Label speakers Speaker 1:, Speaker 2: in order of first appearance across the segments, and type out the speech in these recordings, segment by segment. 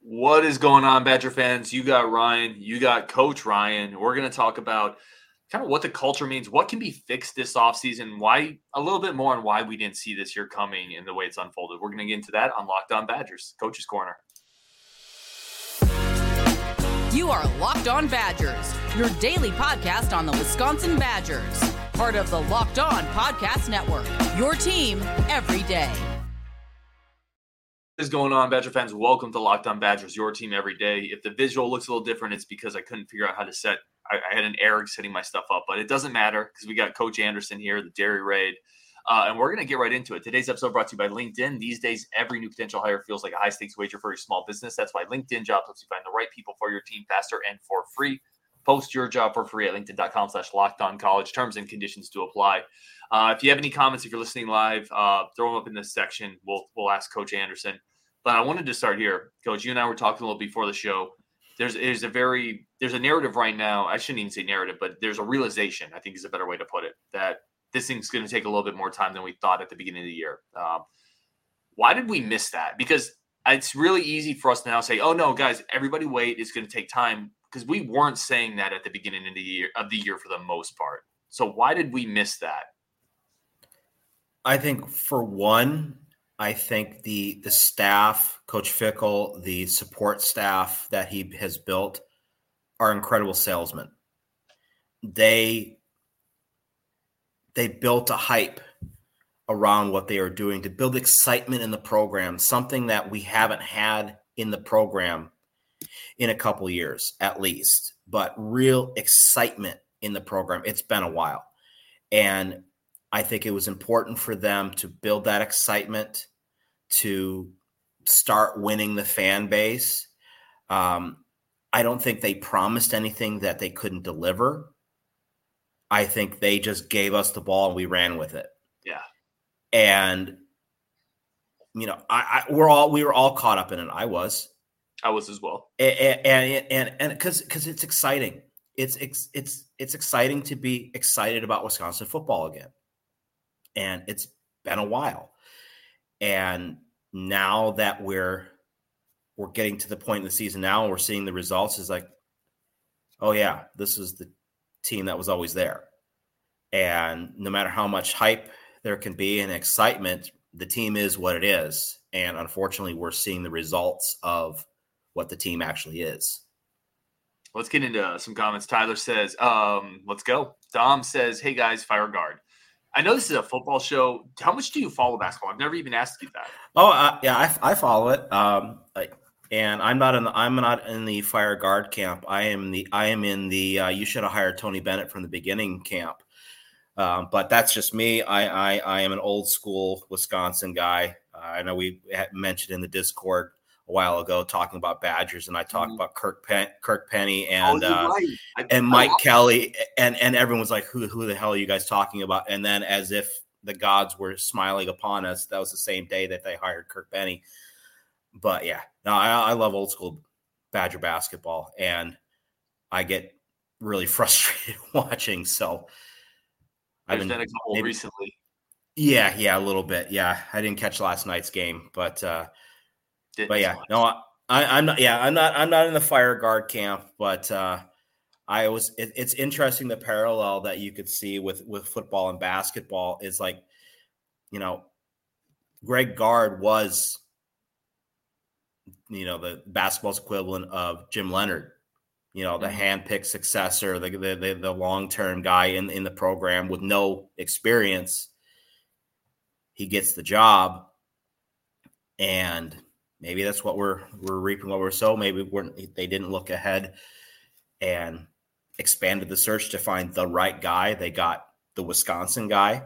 Speaker 1: What is going on, Badger fans? You got Ryan, you got Coach Ryan. We're going to talk about kind of what the culture means, what can be fixed this offseason, why a little bit more on why we didn't see this year coming and the way it's unfolded. We're going to get into that on Locked On Badgers, Coach's Corner.
Speaker 2: You are Locked On Badgers, your daily podcast on the Wisconsin Badgers, part of the Locked On Podcast Network, your team every day.
Speaker 1: Is going on, Badger fans? Welcome to Locked On Badgers, your team every day. If the visual looks a little different, it's because I couldn't figure out how to set. I, I had an error setting my stuff up, but it doesn't matter because we got Coach Andersen here, the Dairy Raid, uh, and we're going to get right into it. Today's episode brought to you by LinkedIn. These days, every new potential hire feels like a high stakes wager for your small business. That's why LinkedIn Jobs helps you find the right people for your team faster and for free. Post your job for free at linkedin.com slash locked on college. Terms and conditions to apply. Uh, if you have any comments, if you're listening live, uh, throw them up in this section. We'll, we'll ask Coach Andersen. But I wanted to start here, Coach. You and I were talking a little before the show. There's there's a very there's a narrative right now. I shouldn't even say narrative, but there's a realization. I think is a better way to put it that this thing's going to take a little bit more time than we thought at the beginning of the year. Um, why did we miss that? Because it's really easy for us to now say, "Oh no, guys, everybody wait. It's going to take time." Because we weren't saying that at the beginning of the year of the year for the most part. So why did we miss that?
Speaker 3: I think for one, I think the the staff, Coach Fickell, the support staff that he has built are incredible salesmen. They they built a hype around what they are doing to build excitement in the program, something that we haven't had in the program in a couple years at least, but real excitement in the program. It's been a while. And I think it was important for them to build that excitement, to start winning the fan base. Um, I don't think they promised anything that they couldn't deliver. I think they just gave us the ball and we ran with it.
Speaker 1: Yeah.
Speaker 3: And you know, I, I we're all we were all caught up in it. I was.
Speaker 1: I was as well.
Speaker 3: And and and and because because it's exciting. It's it's it's it's exciting to be excited about Wisconsin football again and it's been a while. And now that we're we're getting to the point in the season now, we're seeing the results. Is like, oh yeah, this is the team that was always there. And no matter how much hype there can be and excitement, the team is what it is. And unfortunately, we're seeing the results of what the team actually is.
Speaker 1: Let's get into some comments. Tyler says, um, let's go. Dom says, Hey guys, fire Gard. I know this is a football show. How much do you follow basketball? I've never even asked you that.
Speaker 3: Oh, uh, yeah, I, I, follow it. Um, and I'm not in the I'm not in the fire Gard camp. I am the I am in the uh, you should have hired Tony Bennett from the beginning camp. Um, but that's just me. I, I, I am an old school Wisconsin guy. Uh, I know we mentioned in the Discord a while ago talking about Badgers, and I talked mm-hmm. about Kirk Pen- Kirk Penney and oh, uh, right. I, and Mike Kelly, and and everyone's like, who who the hell are you guys talking about? And then as if the gods were smiling upon us, that was the same day that they hired Kirk Penney. But yeah, no, I, I love old school Badger basketball, and I get really frustrated watching. So
Speaker 1: I've been a couple maybe, recently.
Speaker 3: Yeah, yeah, a little bit. Yeah, I didn't catch last night's game, but uh, didn't but yeah, no, I, am not. Yeah, I'm not. I'm not in the fire Gard camp, but uh, I was. It, it's interesting the parallel that you could see with with football and basketball is like, you know, Greg Gard was, you know, the basketball's equivalent of Jim Leonhard, You know, the mm-hmm. handpicked successor, the the, the, the long term guy in in the program with no experience. He gets the job, and maybe that's what we're we're reaping what we're so maybe we're, they didn't look ahead and expanded the search to find the right guy they got the wisconsin guy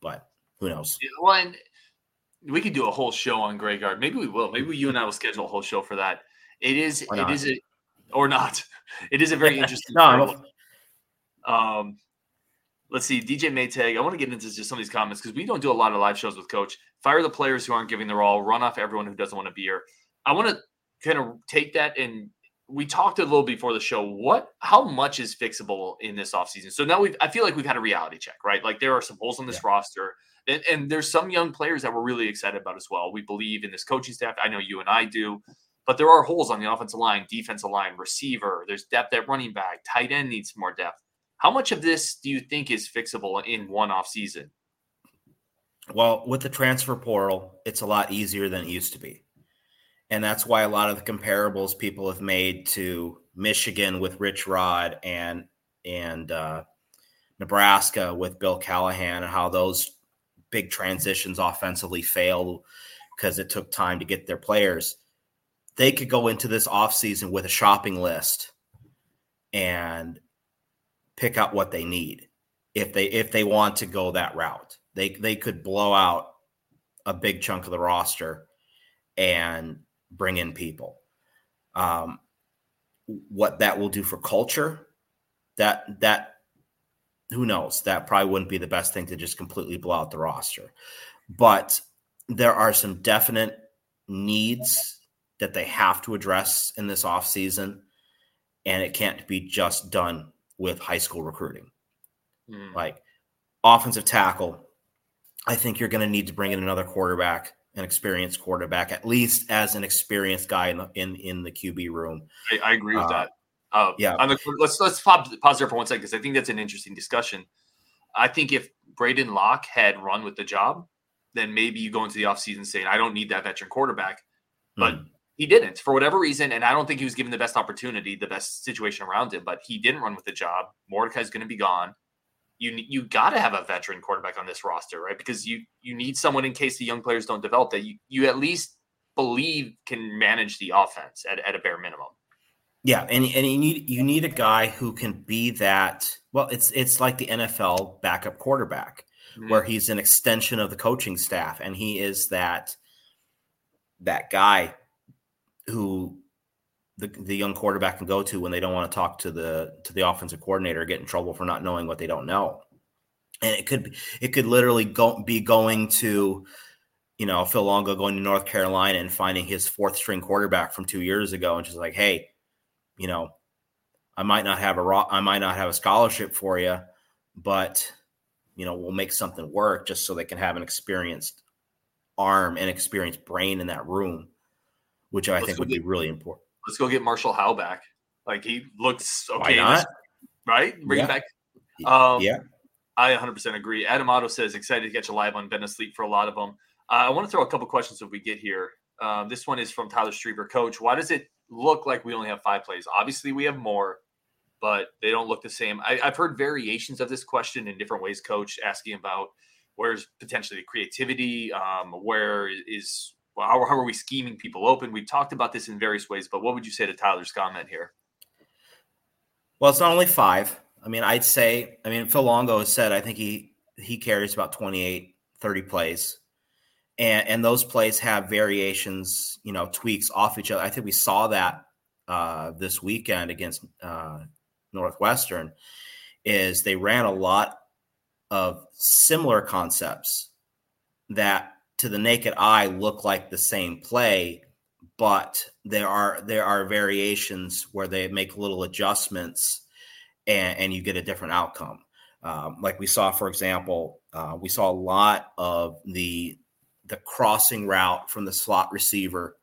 Speaker 3: but who knows
Speaker 1: well we could do a whole show on Greg Gard. Maybe we will. Maybe you and I will schedule a whole show for that. It is. It is a, or not. It is a very interesting. no, um, let's see. DJ Maytag. I want to get into just some of these comments because we don't do a lot of live shows with Coach fire the players who aren't giving their all, run off everyone who doesn't want to be here. I want to kind of take that and we talked a little before the show. What, how much is fixable in this offseason? So now we've, I feel like we've had a reality check, right? Like there are some holes on this yeah. roster, and, and, there's some young players that we're really excited about as well. We believe in this coaching staff. I know you and I do. But there are holes on the offensive line, defensive line, receiver. There's depth at running back. Tight end needs more depth. How much of this do you think is fixable in one off season?
Speaker 3: Well, with the transfer portal, it's a lot easier than it used to be. And that's why a lot of the comparables people have made to Michigan with Rich Rod and and uh, Nebraska with Bill Callahan and how those big transitions offensively failed because it took time to get their players. They could go into this offseason with a shopping list and pick up what they need if they if they want to go that route. They they could blow out a big chunk of the roster and bring in people. Um, what that will do for culture, that that who knows? That probably wouldn't be the best thing to just completely blow out the roster. But there are some definite needs that they have to address in this offseason, and it can't be just done with high school recruiting. Mm. Like offensive tackle, I think you're going to need to bring in another quarterback, an experienced quarterback, at least as an experienced guy in the in, in the QB room.
Speaker 1: I, I agree with uh, that. Uh, yeah. The, let's let's pause, pause there for one second because I think that's an interesting discussion. I think if Braedyn Locke had run with the job, then maybe you go into the offseason saying, I don't need that veteran quarterback. But mm. He didn't for whatever reason. And I don't think he was given the best opportunity, the best situation around him, but he didn't run with the job. Mordecai's going to be gone. You you got to have a veteran quarterback on this roster, right? Because you you need someone in case the young players don't develop that you you at least believe can manage the offense at, at a bare minimum.
Speaker 3: Yeah, and and you need you need a guy who can be that. Well, it's it's like the NFL backup quarterback, mm-hmm. where he's an extension of the coaching staff, and he is that that guy who the, the young quarterback can go to when they don't want to talk to the to the offensive coordinator, get in trouble for not knowing what they don't know. And it could it could literally go be going to you know Phil Longo going to North Carolina and finding his fourth string quarterback from two years ago, and just like, hey you know, I might not have a I might not have a scholarship for you, but you know, we'll make something work just so they can have an experienced arm and experienced brain in that room, which I let's think would get, be really important.
Speaker 1: Let's go get Marshall Howe back. Like he looks okay, Why not? right? Bring yeah. back. Um, yeah, I 100% agree. Adam Otto says excited to get you live on Ben Sleep for a lot of them. Uh, I want to throw a couple questions if we get here. Um, this one is from Tyler Streever. Coach, why does it look like we only have five plays. Obviously, we have more, but they don't look the same. I, have heard variations of this question in different ways. Coach asking about where's potentially the creativity, um, where is well, how, how are we scheming people open? We've talked about this in various ways, but what would you say to Tyler's comment here?
Speaker 3: Well, it's not only five. I mean, I'd say, I mean, Phil Longo has said, I think he he carries about 28, 30 plays and and those plays have variations, you know, tweaks off each other. I think we saw that uh, this weekend against uh, Northwestern. Is they ran a lot of similar concepts that to the naked eye look like the same play, but there are there are variations where they make little adjustments and, and you get a different outcome. Um, like we saw, for example, uh, we saw a lot of the the crossing route from the slot receiver,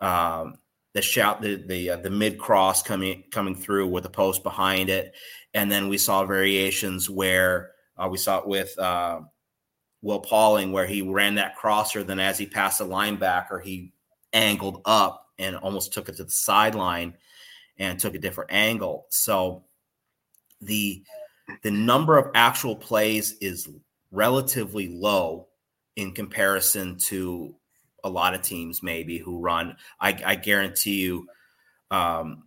Speaker 3: um, the shout, the the uh, the mid cross coming coming through with a post behind it, and then we saw variations where uh, we saw it with uh, Will Pauling where he ran that crosser, then as he passed the linebacker, he angled up and almost took it to the sideline and took a different angle. So the the number of actual plays is relatively low in comparison to a lot of teams maybe who run. I, I guarantee you, um,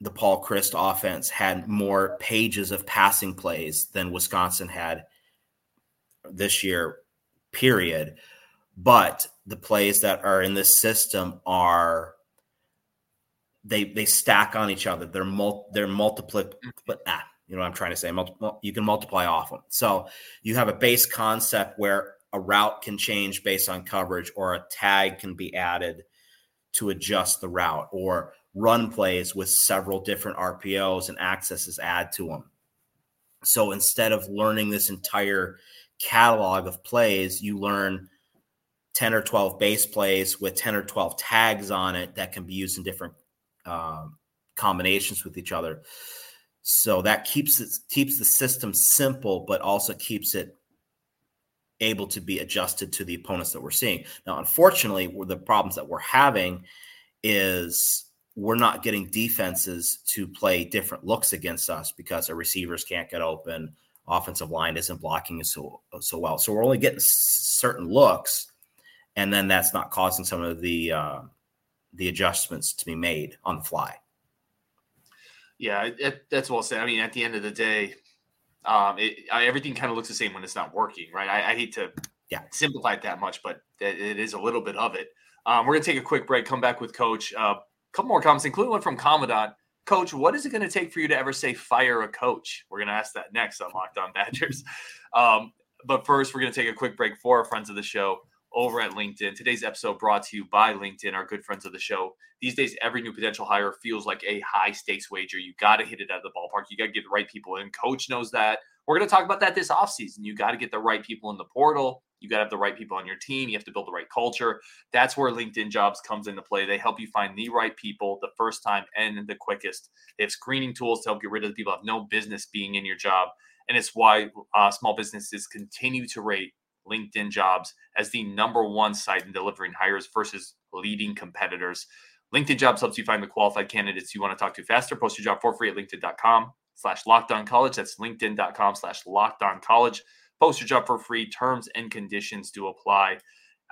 Speaker 3: the Paul Chryst offense had more pages of passing plays than Wisconsin had this year, period. But the plays that are in this system are they they stack on each other. They're mul- they're multiple. But ah, you know what I'm trying to say. Multiple, you can multiply off them. So you have a base concept where a route can change based on coverage or a tag can be added to adjust the route or run plays with several different RPOs and accesses add to them. So instead of learning this entire catalog of plays, you learn 10 or 12 base plays with 10 or 12 tags on it that can be used in different um, combinations with each other. So that keeps it keeps the system simple, but also keeps it able to be adjusted to the opponents that we're seeing. Now, unfortunately, the problems that we're having is we're not getting defenses to play different looks against us because our receivers can't get open, offensive line isn't blocking so so well. So we're only getting certain looks, and then that's not causing some of the uh, the adjustments to be made on the fly.
Speaker 1: Yeah, it, that's well said. I mean, at the end of the day, um, it, I, everything kind of looks the same when it's not working, right? I, I hate to
Speaker 3: yeah.
Speaker 1: simplify it that much, but it, it is a little bit of it. Um, we're gonna take a quick break. Come back with Coach. A uh, couple more comments, including one from Commandant. Coach, what is it going to take for you to ever say fire a coach? We're going to ask that next on Locked On Badgers. Um, but first, we're going to take a quick break for our friends of the show over at LinkedIn. Today's episode brought to you by LinkedIn, our good friends of the show. These days, every new potential hire feels like a high stakes wager. You got to hit it out of the ballpark. You got to get the right people in. Coach knows that. We're going to talk about that this offseason. You got to get the right people in the portal. You got to have the right people on your team. You have to build the right culture. That's where LinkedIn Jobs comes into play. They help you find the right people the first time and the quickest. They have screening tools to help get rid of the people who have no business being in your job. And it's why uh, small businesses continue to rate LinkedIn Jobs as the number one site in delivering hires versus leading competitors. LinkedIn Jobs helps you find the qualified candidates you want to talk to faster. Post your job for free at LinkedIn.com slash locked on college. That's LinkedIn.com slash locked on college. Post your job for free. Terms and conditions do apply.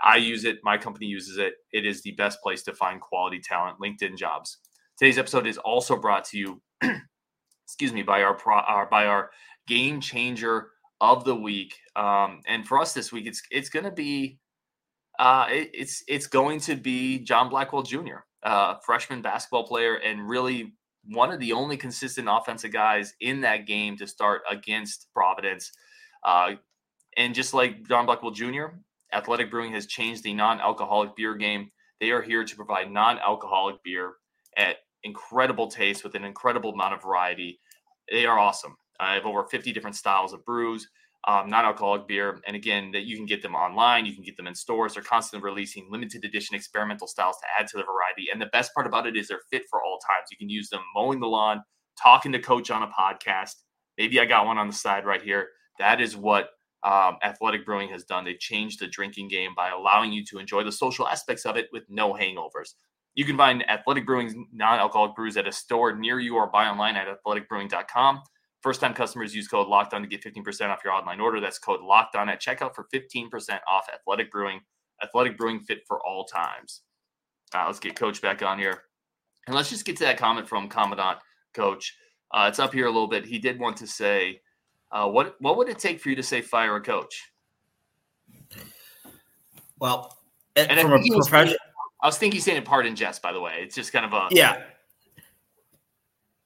Speaker 1: I use it. My company uses it. It is the best place to find quality talent. LinkedIn Jobs. Today's episode is also brought to you, excuse me, by our, pro, our by our game changer of the week. Um, and for us this week, it's it's going to be uh, it, it's it's going to be John Blackwell Jr., uh, freshman basketball player, and really one of the only consistent offensive guys in that game to start against Providence. Uh, and just like John Blackwell Jr., Athletic Brewing has changed the non-alcoholic beer game. They are here to provide non-alcoholic beer at incredible taste with an incredible amount of variety. They are awesome. I have over 50 different styles of brews, um, non-alcoholic beer, and again, that you can get them online. You can get them in stores. They're constantly releasing limited edition experimental styles to add to the variety. And the best part about it is they're fit for all times. You can use them mowing the lawn, talking to coach on a podcast. Maybe I got one on the side right here. That is what um, Athletic Brewing has done. They've changed the drinking game by allowing you to enjoy the social aspects of it with no hangovers. You can find Athletic Brewing's non-alcoholic brews at a store near you or buy online at athleticbrewing.com. First time customers use code locked on to get 15% off your online order. That's code locked on at checkout for 15% off Athletic Brewing. Athletic Brewing fit for all times. Uh, let's get Coach back on here. And let's just get to that comment from Commandant Coach. Uh, it's up here a little bit. He did want to say, uh, what what would it take for you to say fire a coach?
Speaker 3: Well,
Speaker 1: and from a professional, I was thinking he's saying it part in jest. By the way, it's just kind of a
Speaker 3: yeah.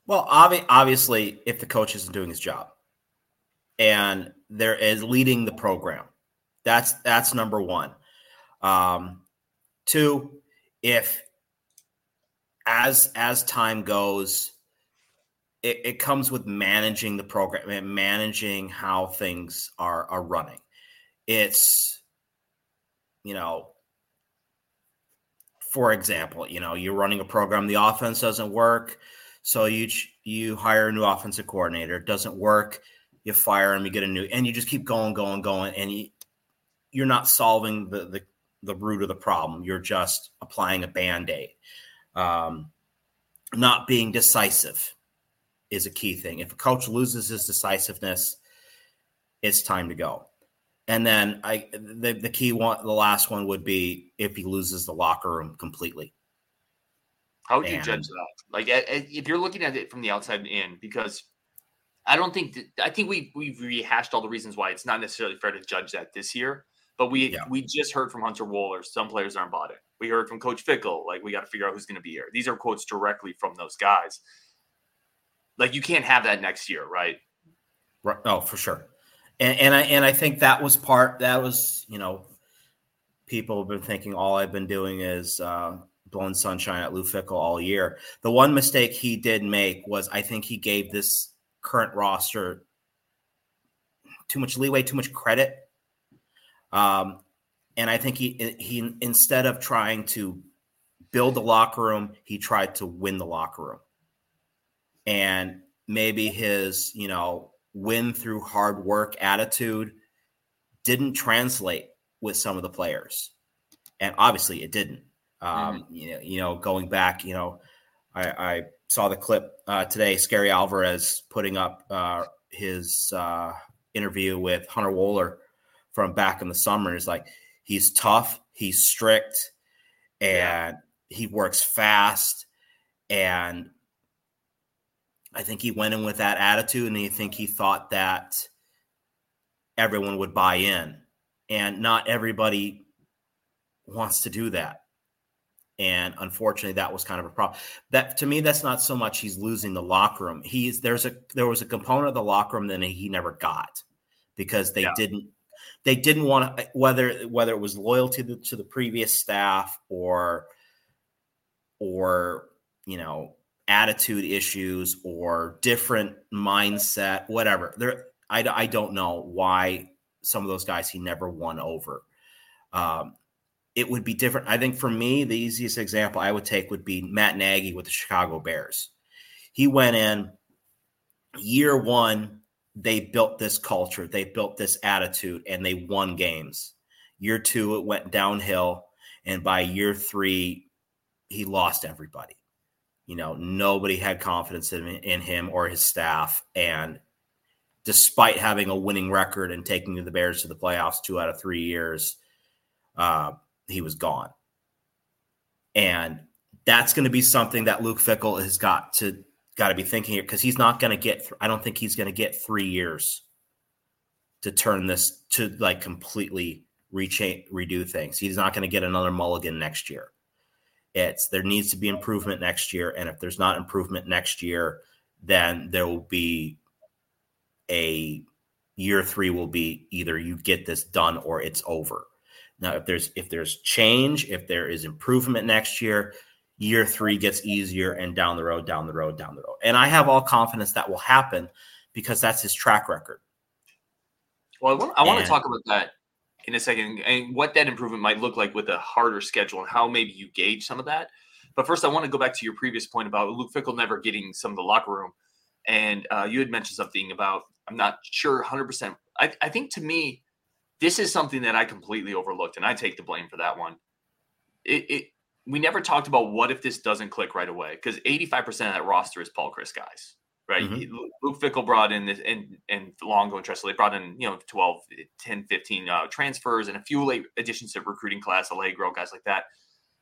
Speaker 3: Well, obvi- obviously, if the coach isn't doing his job, and there is leading the program, that's that's number one. Um, two, if as as time goes, it, it comes with managing the program and managing how things are are running. It's you know for example, you know, you're running a program, the offense doesn't work, so you you hire a new offensive coordinator. It doesn't work. You fire him. You get a new, and you just keep going, going, going, and you you're not solving the the, the root of the problem. You're just applying a band aid. Um, not being decisive is a key thing. If a coach loses his decisiveness, it's time to go. And then I the, the key one, the last one would be if he loses the locker room completely.
Speaker 1: How would you judge that? Like, if you're looking at it from the outside in, because I don't think that, I think we we've rehashed all the reasons why it's not necessarily fair to judge that this year. But we yeah. we just heard from Hunter Wohler, some players aren't bought it. We heard from Coach Fickell, like we got to figure out who's going to be here. These are quotes directly from those guys. Like you can't have that next year, right?
Speaker 3: Right. Oh, for sure. And, and I and I think that was part. That was you know, people have been thinking all I've been doing is. Uh, blowing sunshine at Luke Fickell all year. The one mistake he did make was I think he gave this current roster too much leeway, too much credit. Um, and I think he he instead of trying to build the locker room, he tried to win the locker room. And maybe his, you know, win through hard work attitude didn't translate with some of the players. And obviously it didn't. Um, mm-hmm. you know, you know, going back, you know, I, I saw the clip uh, today, Scary Alvarez putting up uh, his uh, interview with Hunter Wohler from back in the summer. Is like he's tough, he's strict, and yeah. he works fast. And I think he went in with that attitude, and I think he thought that everyone would buy in, and not everybody wants to do that. And unfortunately, that was kind of a problem. That to me, that's not so much he's losing the locker room. He's there's a there was a component of the locker room that he never got because they yeah. didn't they didn't want to whether whether it was loyalty to the, to the previous staff or or you know attitude issues or different mindset whatever there I, I don't know why some of those guys he never won over um, it would be different i think for me the easiest example i would take would be matt nagy with the chicago bears he went in year one they built this culture, they built this attitude, and they won games. Year two, it went downhill. And by year three, he lost everybody. You know, nobody had confidence in, in him or his staff. And despite having a winning record and taking the Bears to the playoffs two out of three years, uh, he was gone. And that's going to be something that Luke Fickell has got to got to be thinking it because he's not going to get. Th- I don't think he's going to get three years to turn this to like completely recha- redo things. He's not going to get another mulligan next year. It's there needs to be improvement next year, and if there's not improvement next year, then there will be a year three will be either you get this done or it's over. Now, if there's if there's change, if there is improvement next year, year three gets easier and down the road, down the road, down the road. And I have all confidence that will happen because that's his track record.
Speaker 1: Well, I want, I want and, to talk about that in a second and what that improvement might look like with a harder schedule and how maybe you gauge some of that. But first, I want to go back to your previous point about Luke Fickell never getting some of the locker room. And uh, you had mentioned something about, I'm not sure 100%. I, I think to me, this is something that I completely overlooked, and I take the blame for that one. It, it we never talked about what if this doesn't click right away because 85% of that roster is Paul Chryst guys, right? Mm-hmm. Luke Fickell brought in this and and Longo and Tressel, they brought in, you know, 12, 10, 15 uh, transfers and a few late additions to recruiting class, Allegro, guys like that.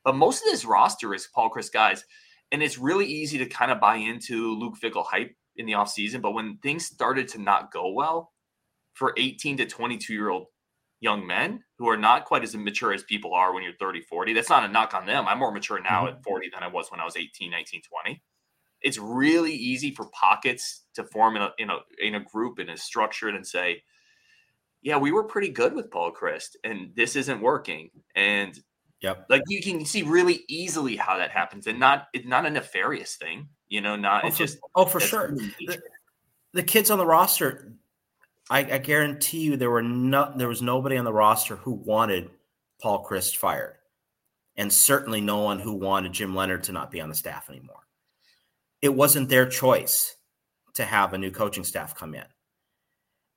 Speaker 1: But most of this roster is Paul Chryst guys. And it's really easy to kind of buy into Luke Fickell hype in the offseason. But when things started to not go well for 18 to 22 year old young men who are not quite as mature as people are when you're 30, 40. That's not a knock on them. I'm more mature now mm-hmm. at 40 than I was when I was 18, 19, 20. It's really easy for pockets to form in a, in a, in a group and is structured and say, yeah, we were pretty good with Paul Chryst and this isn't working. And
Speaker 3: Yep.
Speaker 1: Like you can see really easily how that happens, and not it's not a nefarious thing, you know. Not
Speaker 3: oh,
Speaker 1: it's for, just
Speaker 3: oh for sure. The, the, kids on the roster, I, I guarantee you there were no there was nobody on the roster who wanted Paul Chryst fired. And certainly no one who wanted Jim Leonhard to not be on the staff anymore. It wasn't their choice to have a new coaching staff come in.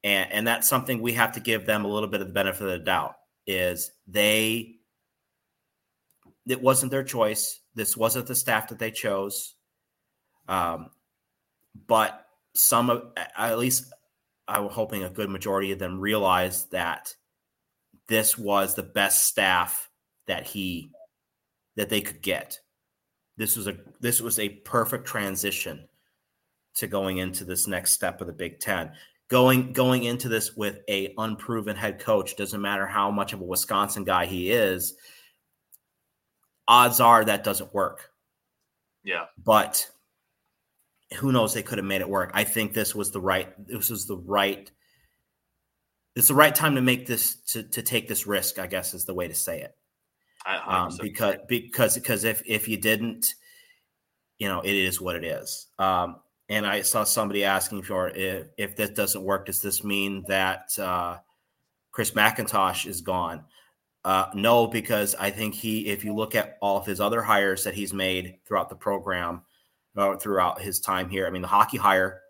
Speaker 3: And, and that's something we have to give them a little bit of the benefit of the doubt is they it wasn't their choice. This wasn't the staff that they chose. Um, but some of at least I was hoping a good majority of them realized that this was the best staff that he that they could get. This was a this was a perfect transition to going into this next step of the Big Ten. Going going into this with a unproven head coach doesn't matter how much of a Wisconsin guy he is. Odds are that doesn't work.
Speaker 1: Yeah,
Speaker 3: but who knows? They could have made it work. I think this was the right. This was the right. It's the right time to make this to to take this risk. I guess is the way to say it. Um, because because because if if you didn't, you know, it is what it is. Um, and I saw somebody asking for if if this doesn't work, does this mean that uh, Chris McIntosh is gone? Uh, no, because I think he, if you look at all of his other hires that he's made throughout the program, uh, throughout his time here, I mean, the hockey hire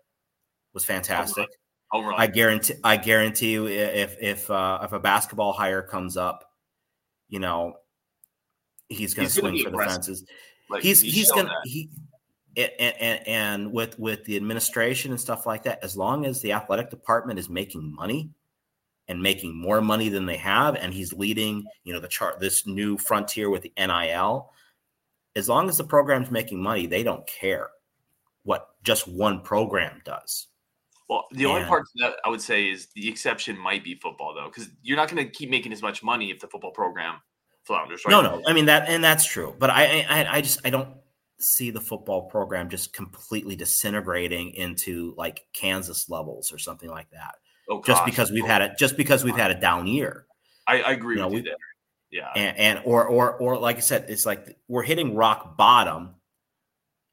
Speaker 3: was fantastic. I guarantee, I guarantee you, if if uh, if a basketball hire comes up, you know, he's going to
Speaker 1: He's gonna
Speaker 3: swing for the fences.
Speaker 1: Like,
Speaker 3: he's he's
Speaker 1: shown
Speaker 3: gonna
Speaker 1: that.
Speaker 3: he and, and and with with the administration and stuff like that as long as the athletic department is making money and making more money than they have and he's leading you know the chart this new frontier with the nil as long as the program's making money they don't care what just one program does.
Speaker 1: Well, the only
Speaker 3: And-
Speaker 1: part that I would say is the exception might be football, though, because you're not going to keep making as much money if the football program flounders, right?
Speaker 3: no no. I mean that and that's true. But i i i just i don't see the football program just completely disintegrating into like kansas levels or something like that.
Speaker 1: Oh,
Speaker 3: just because we've had it just because we've had a down year.
Speaker 1: I, I agree
Speaker 3: you know,
Speaker 1: with you
Speaker 3: we-
Speaker 1: there. Yeah.
Speaker 3: and, and or or or like i said it's like we're hitting rock bottom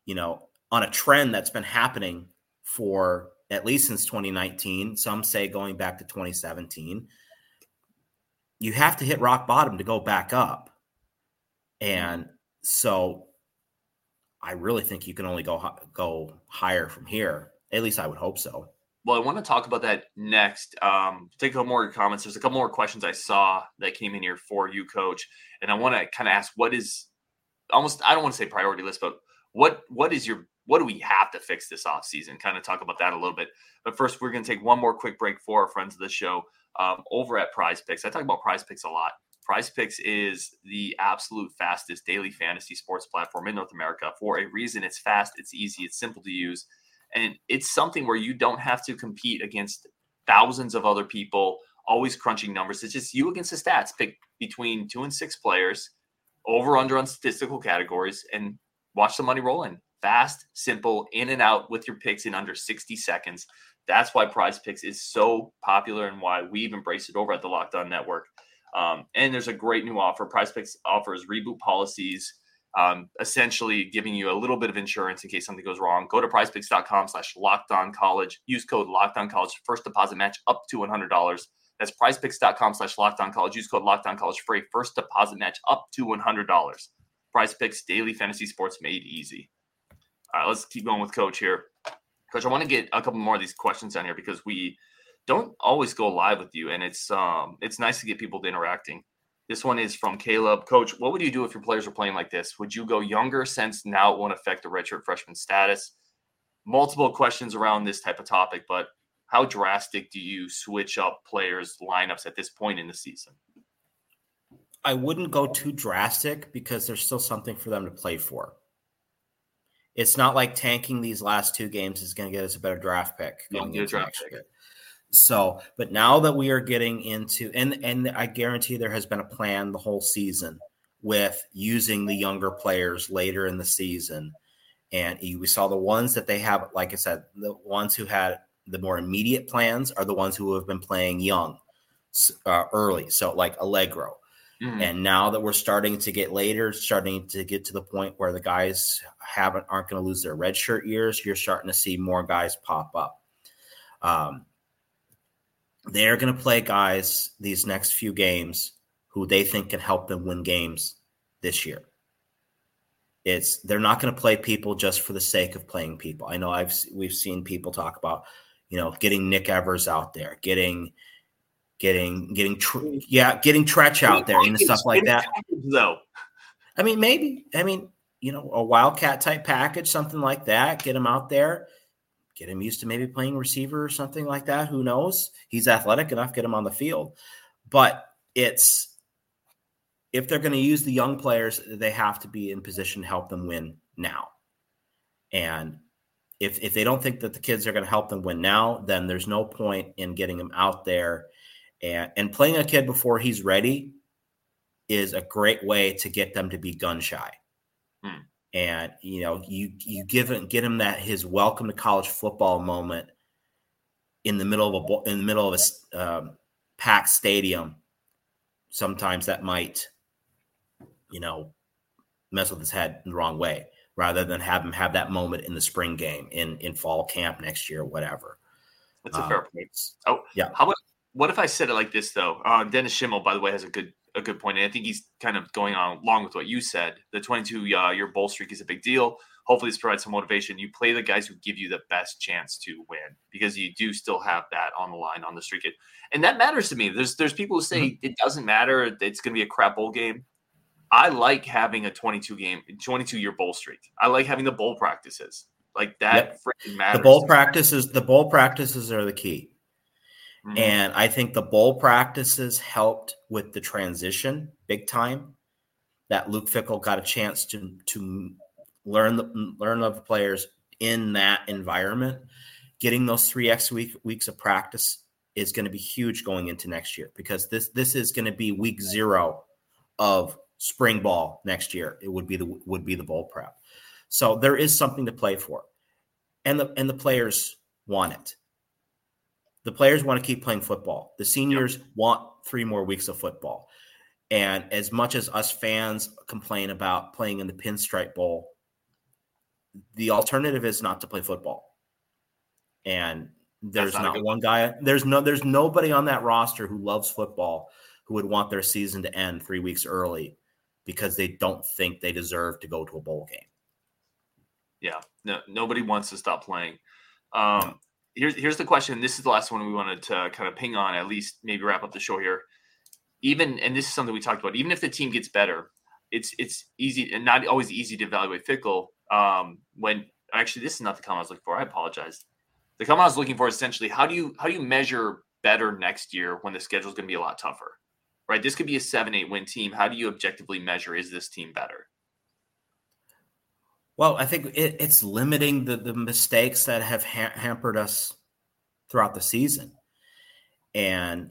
Speaker 3: you know on a trend that's been happening for at least since 2019 some say going back to 2017 you have to hit rock bottom to go back up. And so i really think you can only go go higher from here. At least i would hope so
Speaker 1: Well, I want to talk about that next. Um, take a couple more comments. There's a couple more questions I saw that came in here for you, Coach, and I want to kind of ask what is almost I don't want to say priority list, but what what is your what do we have to fix this offseason? Kind of talk about that a little bit. But first, we're going to take one more quick break for our friends of the show um, over at Prize Picks. I talk about Prize Picks a lot. Prize Picks is the absolute fastest daily fantasy sports platform in North America for a reason. It's fast, it's easy, it's simple to use and it's something where you don't have to compete against thousands of other people always crunching numbers. It's just you against the stats pick between two and six players over under on statistical categories and watch the money roll in. Fast simple in and out with your picks in under 60 seconds. That's why prize picks is so popular and why we've embraced it over at the locked on network. Um, and there's a great new offer. Prize picks offers reboot policies um, essentially giving you a little bit of insurance in case something goes wrong. Go to prizepicks.com slash locked on college. Use code locked on college. First deposit match up to $100. That's prizepicks.com slash locked on college. Use code locked on college for a first deposit match up to $100. Prize Picks daily fantasy sports made easy. All right, let's keep going with Coach here. Coach, I want to get a couple more of these questions down here because we don't always go live with you, and it's um it's nice to get people interacting. This one is from Caleb. Coach, what would you do if your players were playing like this? Would you go younger since now it won't affect the redshirt freshman status? Multiple questions around this type of topic, but how drastic do you switch up players' lineups at this point in the season?
Speaker 3: I wouldn't go too drastic because there's still something for them to play for. It's not like tanking these last two games is going to get us a better draft pick
Speaker 1: Yeah,
Speaker 3: going
Speaker 1: a
Speaker 3: into
Speaker 1: draft
Speaker 3: next
Speaker 1: pick.
Speaker 3: year. So, but now that we are getting into and and I guarantee there has been a plan the whole season with using the younger players later in the season. And we saw the ones that they have, like I said, the ones who had the more immediate plans are the ones who have been playing young uh, early. So, like Allegro,
Speaker 1: Mhm.
Speaker 3: and now that we're starting to get later, starting to get to the point where the guys haven't aren't going to lose their red shirt years, you're starting to see more guys pop up. Um, they're going to play guys these next few games who they think can help them win games this year. It's they're not going to play people just for the sake of playing people. I know I've we've seen people talk about, you know, getting Nick Evers out there, getting getting getting yeah, getting Tretch out there and stuff like that.
Speaker 1: Though,
Speaker 3: I mean, maybe. I mean, you know, a wildcat type package, something like that. Get him out there, get him used to maybe playing receiver or something like that. Who knows? He's athletic enough. Get him on the field. But it's if they're going to use the young players, they have to be in position to help them win now. And if if they don't think that the kids are going to help them win now, then there's no point in getting them out there and and playing a kid before he's ready is a great way to get them to be gun shy. And you know, you you give him get him that his welcome to college football moment in the middle of a in the middle of a um, packed stadium. Sometimes that might, you know, mess with his head in the wrong way, rather than have him have that moment in the spring game in in fall camp next year, whatever.
Speaker 1: that's a
Speaker 3: Uh,
Speaker 1: fair point. Oh,
Speaker 3: yeah.
Speaker 1: How about what if I said it like this though? Uh, Dennis Schimmel, by the way, has a good a good point. And I think he's kind of going on along with what you said. The 22 uh, year bowl streak is a big deal. Hopefully, this provides some motivation. You play the guys who give you the best chance to win because you do still have that on the line on the streak. And that matters to me. There's there's people who say mm-hmm. it doesn't matter. It's going to be a crap bowl game. I like having a 22 game, 22 year bowl streak. I like having the bowl practices. Like that yep. freaking matters.
Speaker 3: The bowl practices, the bowl practices are the key. Mm-hmm. And I think the bowl practices helped with the transition big time. That Luke Fickell got a chance to to learn the learn of the players in that environment. Getting those three X week, weeks of practice is going to be huge going into next year because this this is going to be week zero of spring ball next year. It would be the would be the bowl prep. So there is something to play for. And the and the players want it. The players want to keep playing football. The seniors yep. want three more weeks of football. And as much as us fans complain about playing in the Pinstripe Bowl, the alternative is not to play football. And there's not, not one guy, there's no there's nobody on that roster who loves football who would want their season to end 3 weeks early because they don't think they deserve to go to a bowl game.
Speaker 1: Yeah, no, nobody wants to stop playing. Um, no. Here's here's the question. This is the last one we wanted to kind of ping on. At least maybe wrap up the show here. Even and this is something we talked about. Even if the team gets better, it's it's easy and not always easy to evaluate Fickell. Um, when actually this is not the comment I was looking for. I apologize. The comment I was looking for is essentially how do you how do you measure better next year when the schedule is going to be a lot tougher? Right, this could be a seven eight win team. How do you objectively measure is this team better?
Speaker 3: Well, I think it, it's limiting the, the mistakes that have ha- hampered us throughout the season. And,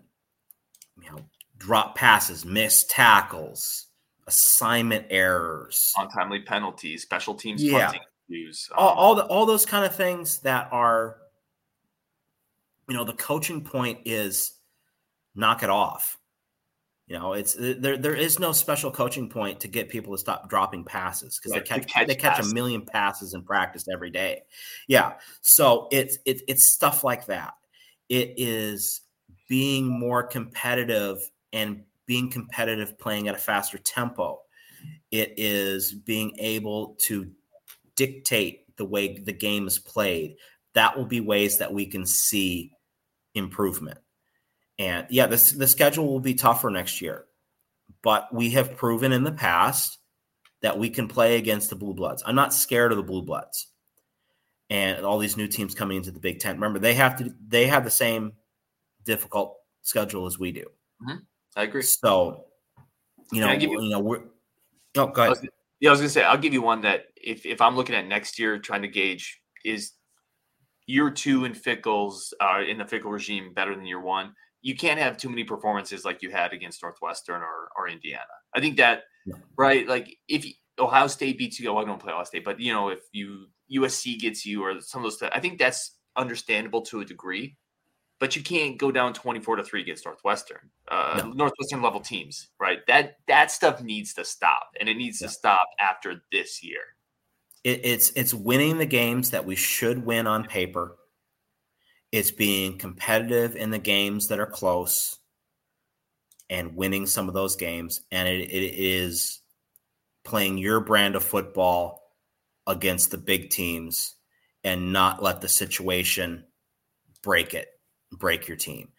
Speaker 3: you know, drop passes, missed tackles, assignment errors,
Speaker 1: untimely penalties, special teams
Speaker 3: yeah. punting issues. Um, all, all, the, all those kind of things that are, you know, the coaching point is knock it off. You know, it's there. There is no special coaching point to get people to stop dropping passes because right, they catch, catch they catch a million passes in practice every day. Yeah, so it's it, it's stuff like that. It is being more competitive and being competitive, playing at a faster tempo. It is being able to dictate the way the game is played. That will be ways that we can see improvement. And yeah, this, the schedule will be tougher next year, but we have proven in the past that we can play against the Blue Bloods. I'm not scared of the Blue Bloods and all these new teams coming into the Big Ten. Remember, they have to they have the same difficult schedule as we do.
Speaker 1: Mm-hmm. I agree.
Speaker 3: So, you know, you, you, know, we're. Oh, go ahead.
Speaker 1: I was, yeah, I was gonna say I'll give you one that if if I'm looking at next year, trying to gauge is year two in Fickell's uh, in the Fickell regime better than year one you can't have too many performances like you had against Northwestern or, or Indiana. I think that, yeah. right? Like if Ohio State beats you, oh, I don't going to play Ohio State, but you know, if you USC gets you or some of those stuff, I think that's understandable to a degree. But you can't go down twenty-four to three against Northwestern, uh, no. Northwestern level teams, right? That that stuff needs to stop, and it needs yeah. to stop after this year.
Speaker 3: It, it's it's winning the games that we should win on paper it's being competitive in the games that are close and winning some of those games. And it, it is playing your brand of football against the big teams and not let the situation break it, break your team.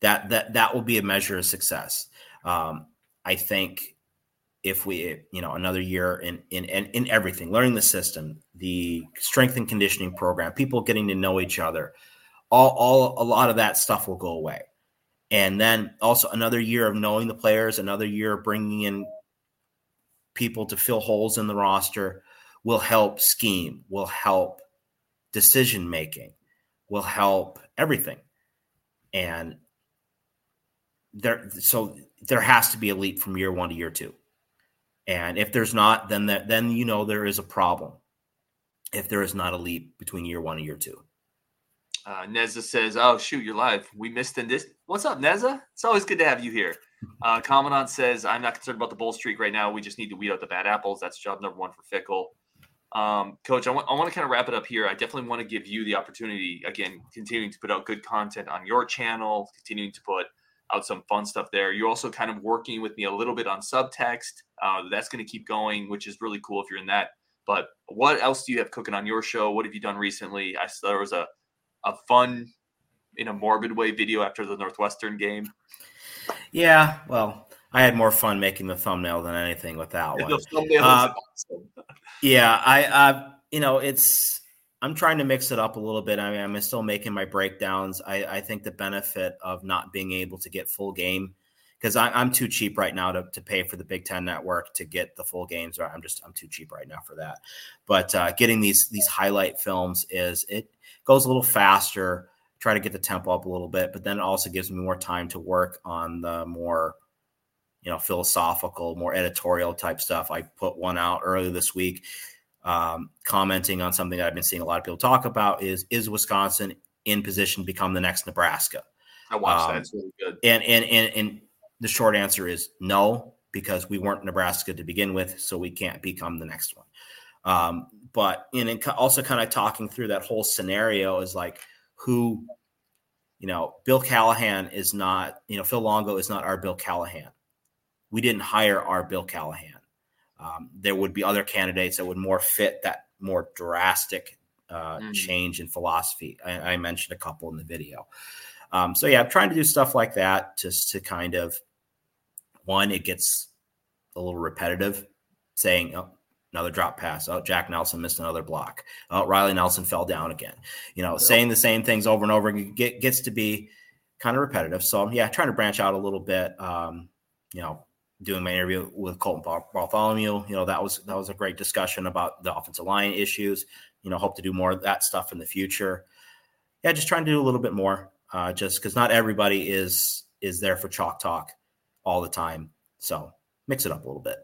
Speaker 3: That that that will be a measure of success. Um, I think if we, you know, another year in in in, in everything, learning the system, the strength and conditioning program, people getting to know each other, all, all a lot of that stuff will go away. And then also another year of knowing the players, another year of bringing in people to fill holes in the roster will help scheme, will help decision making, will help everything. And there, so there has to be a leap from year one to year two. And if there's not, then that, then you know there is a problem. If there is not a leap between year one and year two.
Speaker 1: Uh, Neza says, "Oh shoot, you're live. We missed in this. What's up, Neza? It's always good to have you here." Uh, Commandant says, "I'm not concerned about the bull streak right now. We just need to weed out the bad apples. That's job number one for Fickell." Um, Coach, I want, I want to kind of wrap it up here. I definitely want to give you the opportunity again, continuing to put out good content on your channel, continuing to put out some fun stuff there. You're also kind of working with me a little bit on subtext. Uh, that's going to keep going, which is really cool if you're in that. But what else do you have cooking on your show? What have you done recently? I saw there was a a fun, in a morbid way, video after the Northwestern game.
Speaker 3: Yeah, well, I had more fun making the thumbnail than anything with that one. Uh, awesome. yeah, I, I, you know, it's I'm trying to mix it up a little bit. I mean, I'm still making my breakdowns. I, I think the benefit of not being able to get full game because I'm too cheap right now to, to pay for the Big Ten Network to get the full games. I'm just I'm too cheap right now for that. But uh, getting these these highlight films is it goes a little faster. Try to get the tempo up a little bit, but then it also gives me more time to work on the more you know philosophical, more editorial type stuff. I put one out earlier this week. Um, commenting on something that I've been seeing a lot of people talk about is is Wisconsin in position to become the next Nebraska?
Speaker 1: I watched um, that; it's really good.
Speaker 3: And and and and the short answer is no, because we weren't Nebraska to begin with, so we can't become the next one. Um, but in also kind of talking through that whole scenario is like who, you know, Bill Callahan is not, you know, Phil Longo is not our Bill Callahan. We didn't hire our Bill Callahan. Um, there would be other candidates that would more fit that more drastic uh, mm. change in philosophy. I, I, mentioned a couple in the video. Um, so yeah, I'm trying to do stuff like that just to kind of one, it gets a little repetitive, saying oh, another drop pass. Oh, Jack Nelson missed another block. Oh, Riley Nelson fell down again. You know, saying the same things over and over get, gets to be kind of repetitive. So yeah, trying to branch out a little bit. Um, you know, doing my interview with Colton Bartholomew, you know, that was that was a great discussion about the offensive line issues. You know, hope to do more of that stuff in the future. Yeah, just trying to do a little bit more, uh, just because not everybody is is there for chalk talk all the time. So mix it up a little bit.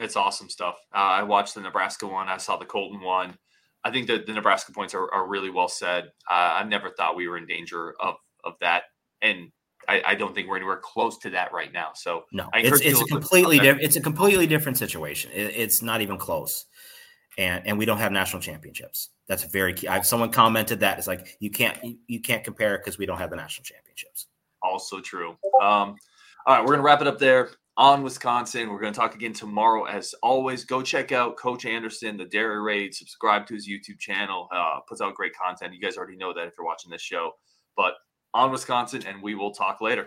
Speaker 1: It's awesome stuff. Uh, I watched the Nebraska one. I saw the Colton one. I think that the Nebraska points are, are really well said. Uh, I never thought we were in danger of of that, and I, I, don't think we're anywhere close to that right now. So
Speaker 3: no, it's, it's a completely different. It's a completely different situation. It, it's not even close, and and we don't have national championships. That's very key. I've someone commented that it's like you can't you, you can't compare because we don't have the national championships.
Speaker 1: Also true. Um, all right, we're going to wrap it up there on Wisconsin. We're going to talk again tomorrow. As always, go check out Coach Andersen, the Dairy Raid. Subscribe to his YouTube channel. Uh, puts out great content. You guys already know that if you're watching this show. But on Wisconsin, and we will talk later.